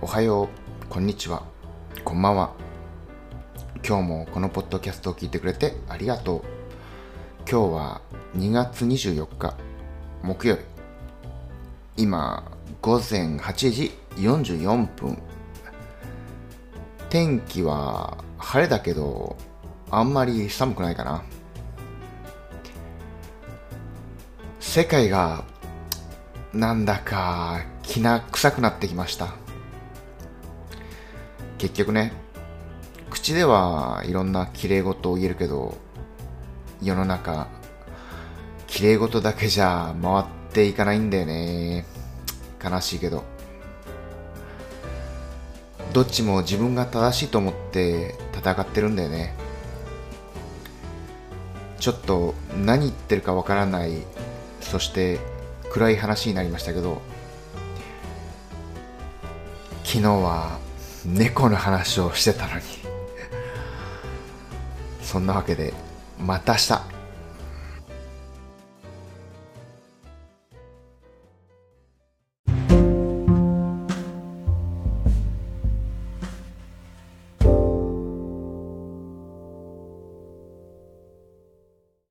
おはよう、こんにちは、こんばんは。今日もこのポッドキャストを聞いてくれてありがとう。今日は2月24日、木曜日。今、午前8時44分。天気は晴れだけど、あんまり寒くないかな。世界がなんだかきな臭くなってきました結局ね口ではいろんな綺麗事を言えるけど世の中綺麗事だけじゃ回っていかないんだよね。悲しいけど。どっちも自分が正しいと思って戦ってるんだよね。ちょっと何言ってるかわからないそして暗い話になりましたけど昨日は猫の話をしてたのに。そんなわけでまた明日。